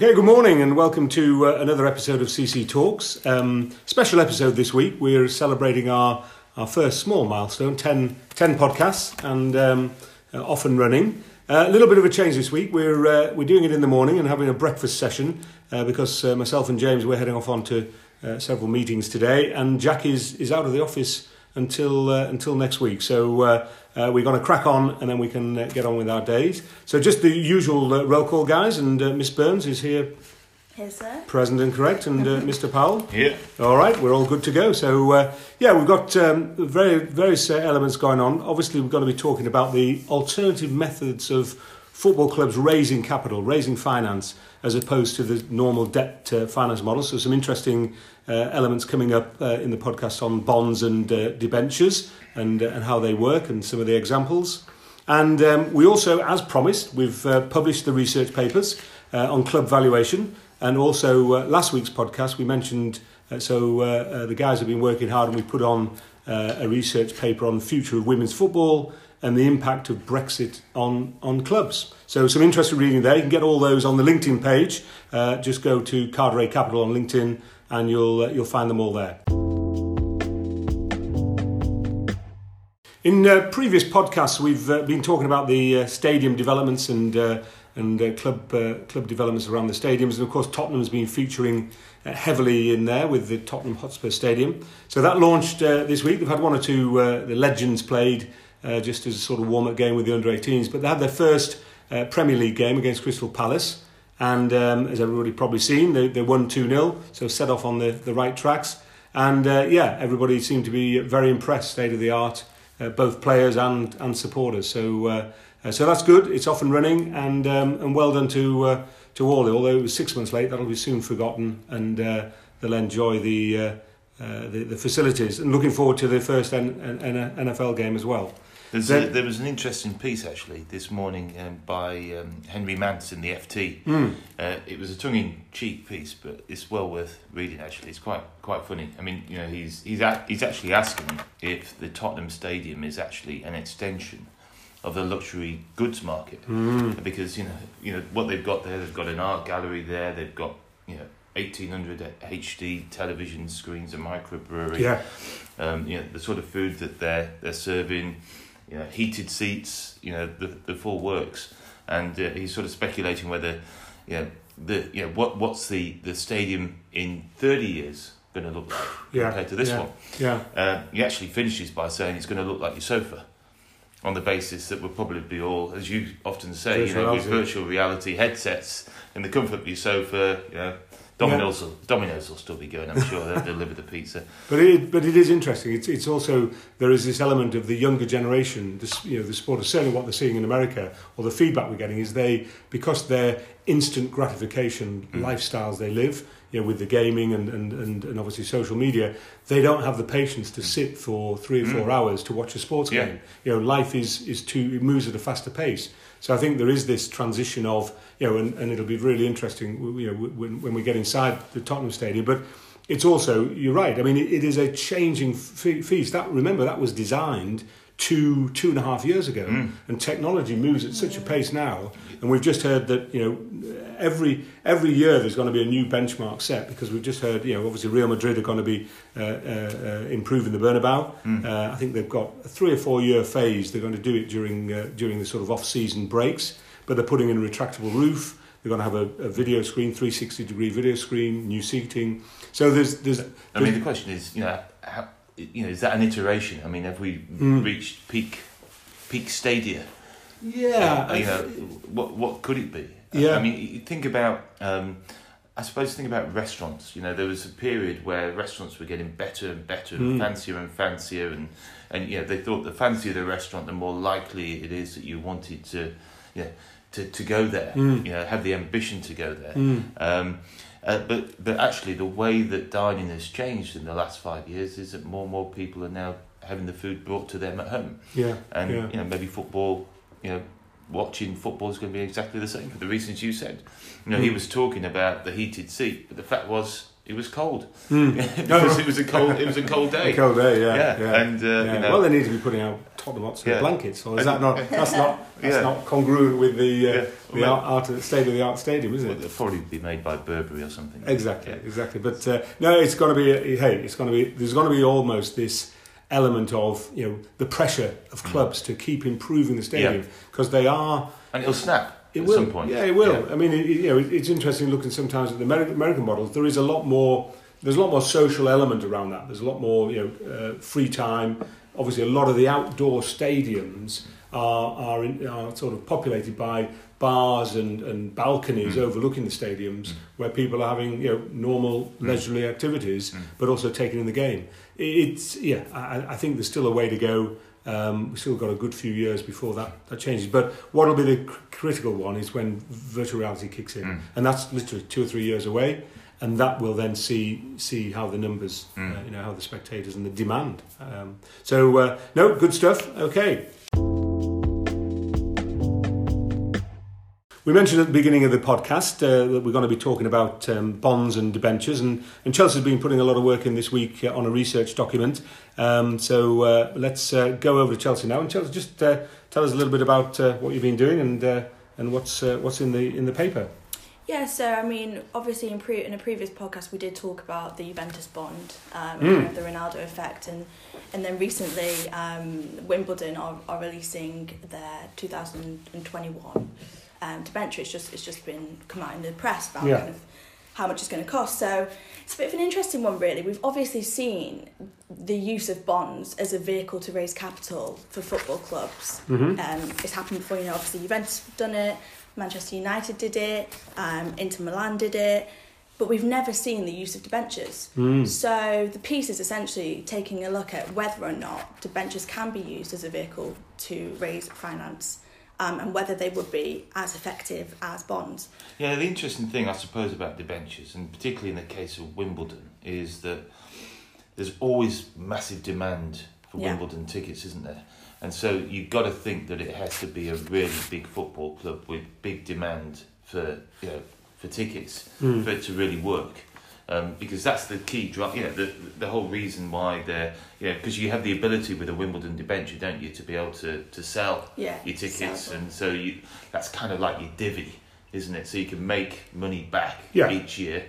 Okay, good morning and welcome to uh, another episode of CC Talks. Um, special episode this week. We're celebrating our, our first small milestone 10, 10 podcasts and um, uh, off and running. Uh, a little bit of a change this week. We're, uh, we're doing it in the morning and having a breakfast session uh, because uh, myself and James, we're heading off on to several meetings today, and Jack is, is out of the office until until next week. So uh, we're going to crack on, and then we can uh, get on with our days. So just the usual uh, roll call, guys, and uh, Miss Burns is here, Here, sir. present and correct, and uh, Mr. Powell. Yeah. All right, we're all good to go. So uh, yeah, we've got um, very various uh, elements going on. Obviously, we're going to be talking about the alternative methods of football clubs raising capital, raising finance, as opposed to the normal debt finance model. So some interesting uh, elements coming up uh, in the podcast on bonds and uh, debentures and uh, and how they work and some of the examples. And um, we also, as promised, we've published the research papers on club valuation. And also, last week's podcast, we mentioned, so the guys have been working hard and we put on a research paper on the future of women's football and the impact of Brexit on, on clubs. So, some interesting reading there. You can get all those on the LinkedIn page. Uh, just go to Carteret Capital on LinkedIn and you'll, uh, you'll find them all there. In uh, previous podcasts, we've uh, been talking about the uh, stadium developments and uh, and uh, club uh, club developments around the stadiums, and of course Tottenham's been featuring uh, heavily in there with the Tottenham Hotspur Stadium. So that launched this week. They've had one or two the legends played uh, just as a sort of warm up game with the under 18s, but they had their first uh, Premier League game against Crystal Palace. And um, as everybody probably seen, they, they won 2 0, so set off on the, the right tracks. And uh, yeah, everybody seemed to be very impressed, state of the art, uh, both players and, and supporters. So uh, uh, so that's good. It's off and running, and um, and well done to to all. Although it was six months late, that'll be soon forgotten, and they'll enjoy the, the the facilities. And looking forward to the first N- N- NFL game as well. There's Then- a, there was an interesting piece actually this morning um, by um, Henry Mance in the FT. Mm. Uh, it was a tongue-in-cheek piece, but it's well worth reading. Actually, it's quite quite funny. I mean, you know, he's he's a, he's actually asking if the Tottenham Stadium is actually an extension of the luxury goods market, Mm. because you know you know what they've got there. They've got an art gallery there. They've got you know. 1800 HD television screens, a microbrewery, Yeah, um, you know, the sort of food that they're they're serving, you know, heated seats, you know, the the full works, and uh, he's sort of speculating whether, you know, the you know what what's the the stadium in thirty years going to look like Yeah, compared to this yeah. one. yeah, Uh, he actually finishes by saying it's going to look like your sofa. On the basis that we'll probably be all, as you often say, you Virtual know, with virtual reality headsets in the comfort of your sofa, you know, Domino's, will, Domino's will still be going. I'm sure they'll deliver the pizza. But it, but it is interesting. It's, it's also there is this element of the younger generation. This, you know, the supporters certainly what they're seeing in America, or the feedback we're getting is they because their instant gratification Mm. lifestyles they live. You know, with the gaming and, and, and, and obviously social media, they don't have the patience to sit for three or four Mm. hours to watch a sports Yeah. game. You know, life is is too it moves at a faster pace. So I think there is this transition of you know, and, and it'll be really interesting. You know, when when we get inside the Tottenham Stadium, but it's also you're right. I mean, it, it is a changing fe- feast. That remember that was designed two two and a half years ago, Mm. and technology moves at such a pace now. And we've just heard that you know every every year there's going to be a new benchmark set because we've just heard you know obviously Real Madrid are going to be uh, uh, uh, improving the Bernabeu. Mm. Uh, I think they've got a three or four year phase. They're going to do it during uh, during the sort of off season breaks, but they're putting in a retractable roof. They're going to have a, a video screen, 360 degree video screen, new seating. So there's there's, I mean, the question is, you know, how, you know, is that an iteration? I mean, have we Mm. reached peak, peak stadia? yeah, Uh, you know, what what could it be? Yeah. I mean, you think about, um, I suppose, think about restaurants. You know, there was a period where restaurants were getting better and better, and Mm. fancier and fancier, and and you know, they thought the fancier the restaurant, the more likely it is that you wanted to, you know, to to go there. Mm. You know, have the ambition to go there. Mm. Um, uh, but but actually, the way that dining has changed in the last five years is that more and more people are now having the food brought to them at home, yeah, and yeah. you know maybe football, you know, watching football is going to be exactly the same for the reasons you said. You know, he Mm. was talking about the heated seat, but the fact was it was cold Mm. because it was a cold it was a cold day. A cold day, yeah, Yeah, yeah. and uh, Yeah. you know, well, they need to be putting out Tottenham Hotspur Yeah. blankets, or is that not? That's not. That's Yeah. not congruent with the uh, Yeah. the Well, art, art state of the art stadium, is Well, it? they'll probably be made by Burberry or something. Exactly, exactly. But uh, no, it's going to be. Hey, it's going to be. There's going to be almost this element of you know the pressure of Mm. clubs to keep improving the stadium because they are. And it'll snap It at will. some point. Yeah, it will. I mean, it, you know, it's interesting looking sometimes at the Ameri- American models. There is a lot more. There's a lot more social element around that. There's a lot more, you know, uh, free time. Obviously, a lot of the outdoor stadiums are are, in, are sort of populated by bars and, and balconies Mm. overlooking the stadiums Mm. where people are having you know normal leisurely activities, Mm. but also taking in the game. It's yeah. I, I think there's still a way to go. Um, we've still got a good few years before that, that changes. But what will be the cr- critical one is when virtual reality kicks in, Mm. and that's literally two or three years away, and that will then see see how the numbers, uh, Mm. you know, how the spectators and the demand. Um, so uh, no, good stuff. Okay. We mentioned at the beginning of the podcast uh, that we're going to be talking about um, bonds and debentures, and, and Chelsea's been putting a lot of work in this week uh, on a research document. Um, so uh, let's uh, go over to Chelsea now, and Chelsea, just uh, tell us a little bit about uh, what you've been doing and uh, and what's uh, what's in the in the paper. Yeah, so I mean, obviously in pre in a previous podcast we did talk about the Juventus bond, um, Mm. the Ronaldo effect, and and then recently um, Wimbledon are, are releasing their 2021 um, debenture. It's just it's just been come out in the press about Yeah. kind of how much it's going to cost. So it's a bit of an interesting one, really. We've obviously seen the use of bonds as a vehicle to raise capital for football clubs. Mm-hmm. Um, it's happened before, you know, obviously Juventus have done it, Manchester United did it, um, Inter Milan did it, but we've never seen the use of debentures. Mm. So the piece is essentially taking a look at whether or not debentures can be used as a vehicle to raise finance um, and whether they would be as effective as bonds. Yeah, the interesting thing, I suppose, about debentures, and particularly in the case of Wimbledon, is that there's always massive demand for Yeah. Wimbledon tickets, isn't there? And so you've got to think that it has to be a really big football club with big demand for you know for tickets Mm. for it to really work. Um, because that's the key drive, you know, the, the whole reason why they're, you know, because you have the ability with a Wimbledon debenture, don't you, to be able to, to sell Yeah. your tickets, and so you that's kind of like your divvy, isn't it? So you can make money back Yeah. each year,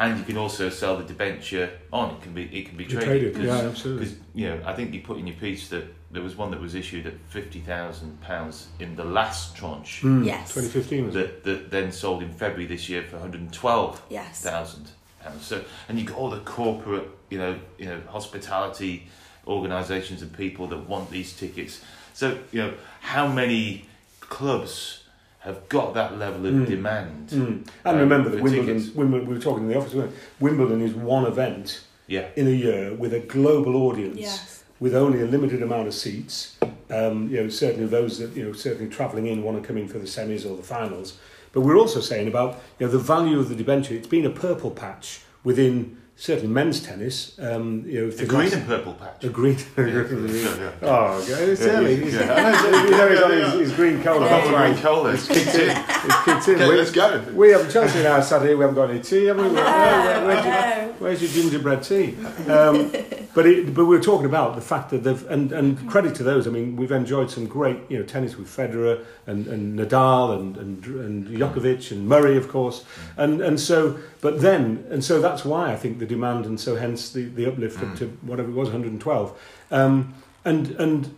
and you can also sell the debenture on. It can be it can be Be traded. traded, yeah, absolutely. Because you know, I think you put in your piece that there was one that was issued at fifty thousand pounds in the last tranche, Mm. Yes. 2015 that that then sold in February this year for one hundred twelve Yes. thousand pounds. So, and you got all the corporate, you know, you know, hospitality organisations and people that want these tickets. So, you know, how many clubs have got that level of Mm. demand? Mm. And um, remember that for Wimbledon, tickets? Wimbledon, we were talking in the office. Wimbledon is one event Yeah, in a year with a global audience. Yes. with only a limited amount of seats. Um, you know, certainly those that you know certainly travelling in want to come in for the semis or the finals. But we're also saying about you know the value of the debenture. It's been a purple patch within certainly men's tennis. Um, you know, the green and purple patch. a green. Yeah, yeah. Oh, okay. it's Yeah, early. He's- yeah. I know, you know he's on his, his green cola. Yeah. That's Oh, green cola, it's kicked in. it's kicked in. Okay, We- let's go. We have Chelsea now Saturday. We haven't got any tea, have we? I know, Where- where's, your, where's your gingerbread tea? Um, but it, but we we're talking about the fact that they've and, and credit to those. I mean, we've enjoyed some great you know tennis with Federer and, and Nadal and, and and Djokovic and Murray, of course, and and so but then and so that's why I think the demand and so hence the, the uplift up to whatever it was 112, um, and and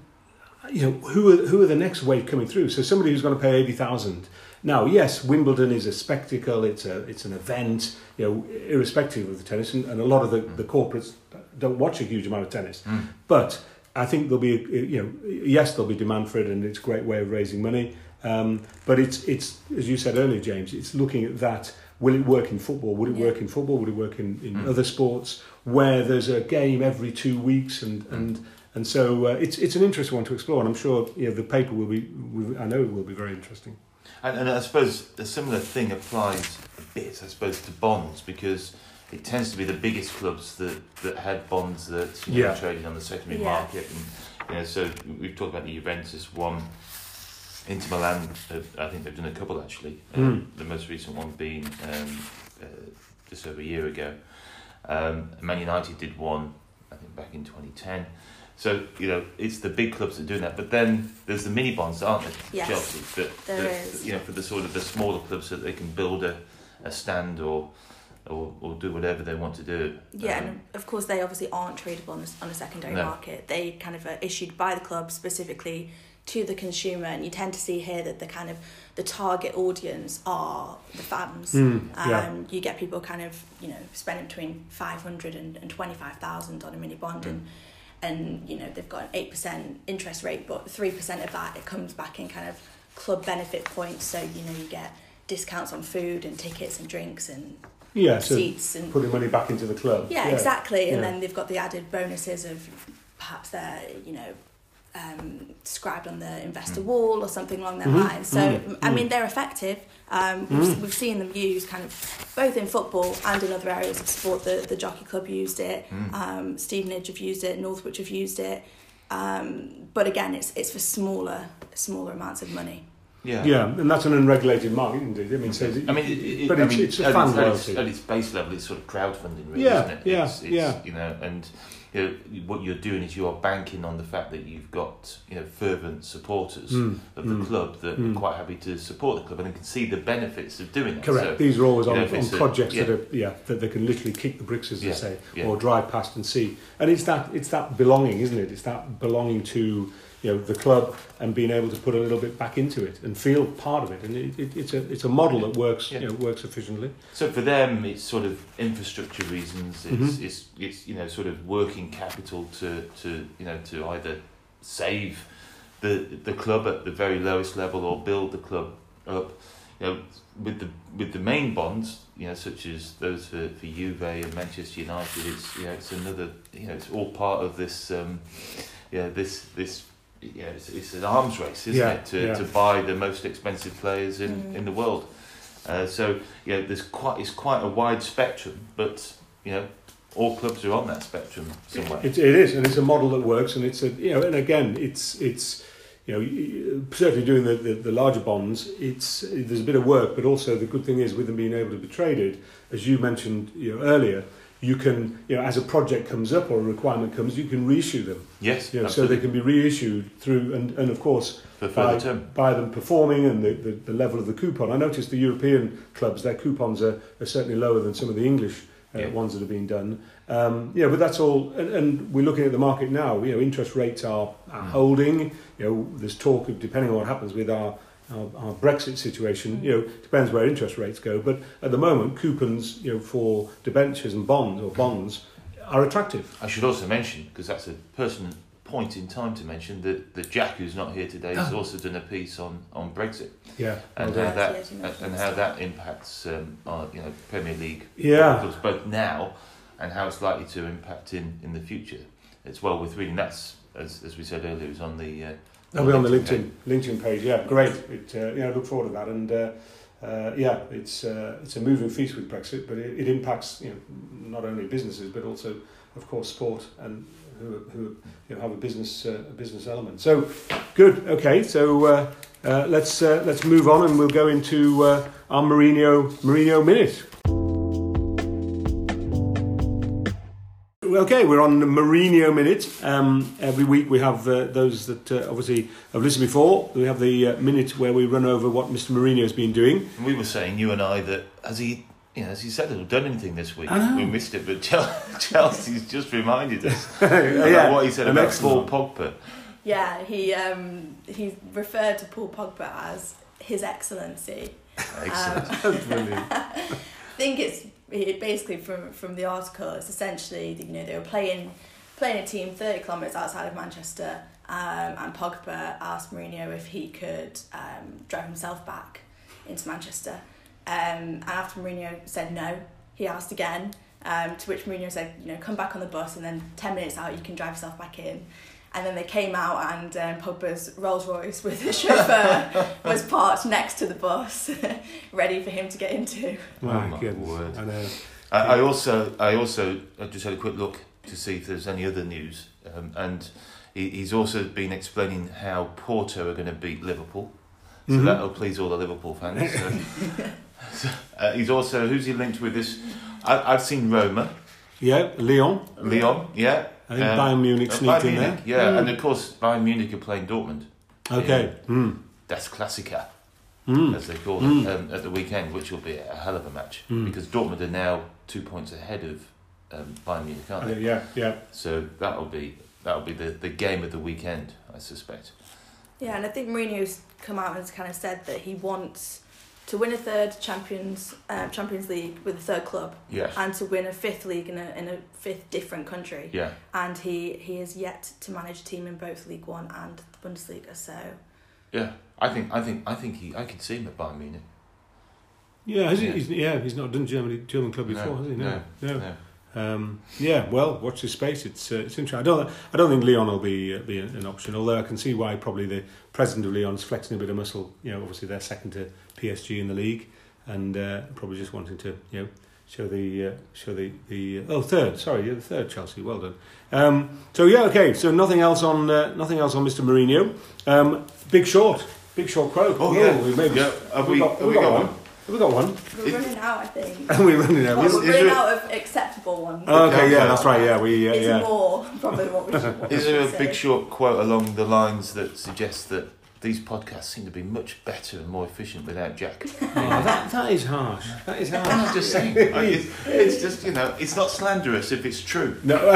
you know who are who are the next wave coming through? So somebody who's going to pay eighty thousand. Now, yes, Wimbledon is a spectacle. It's a it's an event. You know, irrespective of the tennis, and, and a lot of the, the corporates don't watch a huge amount of tennis. Mm. But I think there'll be you know yes there'll be demand for it, and it's a great way of raising money. Um, but it's it's as you said earlier, James. It's looking at that. Will it work in football? Would it Yeah. work in football? Would it work in, in Mm. other sports where there's a game every two weeks and and and so uh, it's it's an interesting one to explore, and I'm sure you know, the paper will be. I know it will be very interesting. And, and I suppose a similar thing applies a bit, I suppose, to bonds because it tends to be the biggest clubs that, that had bonds that you know, Yeah. traded on the secondary Yeah. market. And you know, so we've talked about the Juventus one. Inter Milan, uh, I think they've done a couple actually. Um, The most recent one being um, uh, just over a year ago. Um, Man United did one, I think, back in 2010. So you know, it's the big clubs that are doing that. But then there's the mini bonds, aren't there? Yes, Chelsea, that, there that is. you know for the sort of the smaller clubs that they can build a, a stand or, or or do whatever they want to do. Yeah, Um, and of course they obviously aren't tradable on a, on a secondary No. market. They kind of are issued by the club specifically to the consumer, and you tend to see here that the kind of the target audience are the fans. Mm, Um. You get people kind of you know spending between five hundred and, and twenty five thousand on a mini bond, and and you know they've got an eight percent interest rate, but three percent of that it comes back in kind of club benefit points. So you know you get discounts on food and tickets and drinks and Yeah, so seats and putting money back into the club. yeah, exactly. And yeah. then they've got the added bonuses of perhaps they're, you know, um, described on the investor Mm. wall or something along that Mhm, line. So, mm, I mm. mean, they're effective. Um, we've, Mm. we've seen them used kind of both in football and in other areas of sport. The, the Jockey Club used it, Mm. um, Stevenage have used it, Norwich have used it. Um, but again, it's, it's for smaller smaller amounts of money. Yeah. Yeah, and that's an unregulated market, isn't it? I mean, so I mean, it, it, but I it's, mean, it's a fan its, at, its, at its base level, it's sort of crowdfunding, really, Yeah, isn't it? yeah, it's, it's, yeah. You know, and you know, what you're doing is you are banking on the fact that you've got you know fervent supporters Mm, of the mm. club that Mm. are quite happy to support the club and can see the benefits of doing that. Correct. So, These are always on, know, on it's a- projects yeah. that are yeah that they can literally kick the bricks as Yeah, they say, or drive past and see. And it's that it's that belonging, isn't it? It's that belonging to you know the club and being able to put a little bit back into it and feel part of it. And it, it, it's a it's a model that works Yeah. you know works efficiently. So for them, it's sort of infrastructure reasons. It's, Mhm. it's it's you know sort of working capital to to you know to either save the the club at the very lowest level or build the club up. You know, with the with the main bonds, you know, such as those for for Juve and Manchester United, it's you know it's another you know it's all part of this um, yeah this this. Yeah, it's, it's an arms race, isn't Yeah, it? To, yeah. to buy the most expensive players in, Mm. in the world. Uh, so you know, there's quite it's quite a wide spectrum, but you know, all clubs are on that spectrum somewhere. It, it is, and it's a model that works, and it's a you know, and again, it's it's you know certainly doing the, the, the larger bonds. It's there's a bit of work, but also the good thing is with them being able to be traded, as you mentioned you know earlier, you can you know as a project comes up or a requirement comes, you can reissue them. yes, You know, so they can be reissued through, and, and of course by, term. by them performing and the, the, the level of the coupon. I noticed the European clubs, their coupons are, are certainly lower than some of the English uh, Yeah. ones that have been done. Um, yeah, but that's all. And, and we're looking at the market now. You know, interest rates are, are Mm. holding. You know, there's talk of depending on what happens with our, our, our Brexit situation. You know, depends where interest rates go. But at the moment, coupons, you know, for debentures and bonds or bonds are attractive. I should also mention because that's a pertinent point in time to mention that, that Jack, who's not here today, has Oh. also done a piece on, on Brexit Yeah. and well how that and, mentioned and this how that impacts um, our you know Premier League Yeah. both now and how it's likely to impact in, in the future. It's well worth reading. That's as, as we said earlier, it was on the uh, That'll be on the LinkedIn LinkedIn LinkedIn page. Yeah, great. It, uh, yeah, I look forward to that. And uh, uh, yeah, it's uh, it's a moving feast with Brexit, but it, it impacts you know not only businesses but also, of course, sport and who, who you know, have a business uh, a business element. So good. Okay, so uh, uh, let's uh, let's move on and we'll go into uh, our Mourinho Mourinho minute. Okay, we're on the Mourinho Minute. Um, every week we have uh, those that uh, obviously have listened before. We have the uh, minute where we run over what Mr. Mourinho has been doing. And we were saying, you and I, that has he, you know, has he said or done anything this week? I know. We missed it, but Chelsea's just reminded us yeah, what he said about excellent Paul Pogba. Yeah, he um, he referred to Paul Pogba as His Excellency. Excellent. Um, Brilliant. I think it's it basically from from the article. It's essentially you know they were playing playing a team thirty kilometres outside of Manchester, um, and Pogba asked Mourinho if he could um, drive himself back into Manchester, um, and after Mourinho said no, he asked again. Um, to which Mourinho said, you know, come back on the bus, and then ten minutes out you can drive yourself back in. And then they came out, and um, Pogba's Rolls Royce with his chauffeur was parked next to the bus, ready for him to get into. My Oh, my goodness. word. I know. I, I also, I also, I just had a quick look to see if there's any other news, um, and he, he's also been explaining how Porto are going to beat Liverpool, so Mhm. that'll please all the Liverpool fans. So. So, uh, he's also who's he linked with this? I, I've seen Roma, Yeah, Lyon. Lyon, yeah, I think Um, Bayern Munich uh, sneaked Bayern in Munich, there. Yeah, Mm. and of course Bayern Munich are playing Dortmund. Okay. Mm. Das Klassiker, Mm. as they call Mm. it, um, at the weekend, which will be a hell of a match Mm. because Dortmund are now two points ahead of um, Bayern Munich, aren't they? Okay, yeah, yeah. So that'll be that'll be the, the game of the weekend, I suspect. Yeah, and I think Mourinho's come out and has kind of said that he wants to win a third Champions um, Champions League with a third club Yes. and to win a fifth league in a in a fifth different country. Yeah. And he he has yet to manage a team in both Ligue 1 and the Bundesliga. So Yeah. I think I think I think he I could see him at Bayern Munich. Yeah, has he, He's, yeah, he's not done Germany German club before, No, has he? no, no. No. Um, yeah, well, watch this space. It's uh, it's interesting. I don't I don't think Lyon will be uh, be an option. Although I can see why probably the president of Lyon's flexing a bit of muscle. You know, obviously they're second to PSG in the league, and uh, probably just wanting to you know show the uh, show the the uh, oh third. Sorry, yeah, the third Chelsea. Well done. Um, so yeah, okay. So nothing else on uh, nothing else on Mr Mourinho. Um, Big Short, Big Short Croak. Oh, yeah. we maybe, Yeah, have we- got, have we got one? one? Have we got one? we're Is- running out, I think. And we're running out. Well, Is- we're is running there- out of acceptable ones. Okay, yeah, that's right. Yeah, we uh, it's yeah. more probably what we should. What we Is there a should big short quote along the lines that suggests that these podcasts seem to be much better and more efficient without Jack? Oh, that, that is harsh. That is harsh. I'm just saying. like, it's, it's just you know, it's not slanderous if it's true. No.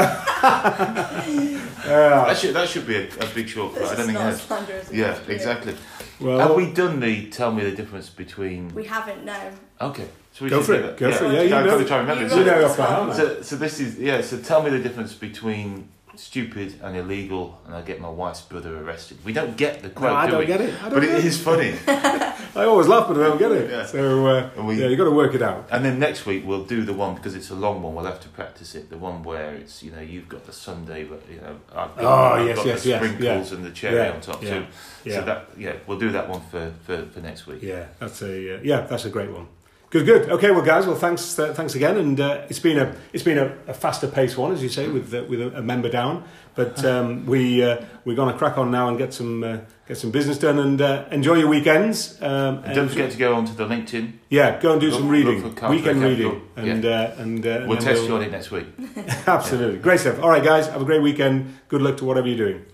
That should that should be a, a big short quote. This I don't is think it not has. slanderous. Yeah, it's true. exactly. well, Have we done the tell me the difference between? We haven't, no. Okay, so we Go should for do it, that. go for it, yeah, I've you got know- to try and remember. You So, know this off by heart, so, so this is yeah. So tell me the difference between stupid and illegal, and I get my wife's brother arrested. We don't get the quote, No, I do don't we? get it. I don't But get it is funny. I always laugh, but I don't get it. Yeah. So uh, we- yeah, you got to work it out. And then next week we'll do the one because it's a long one. We'll have to practice it. The one where it's you know you've got the Sunday, but you know I've got, Oh, I've yes, got yes, the yes, sprinkles and the cherry Yeah, on top. yeah, So, Yeah, so that yeah, we'll do that one for, for, for next week. yeah, that's a uh, yeah, that's a great one. Good, good. Okay, well, guys, well, thanks, uh, thanks again, and uh, it's been a it's been a, a faster paced one, as you say, with uh, with a, a member down. But um, we uh, we're going to crack on now and get some uh, get some business done and uh, enjoy your weekends. Um, And don't forget to go onto the LinkedIn. yeah, go and do Look- some reading, weekend reading, and uh, and uh, and We'll test you on it next week. Absolutely. Great stuff. All right, guys, have a great weekend. Good luck to whatever you're doing.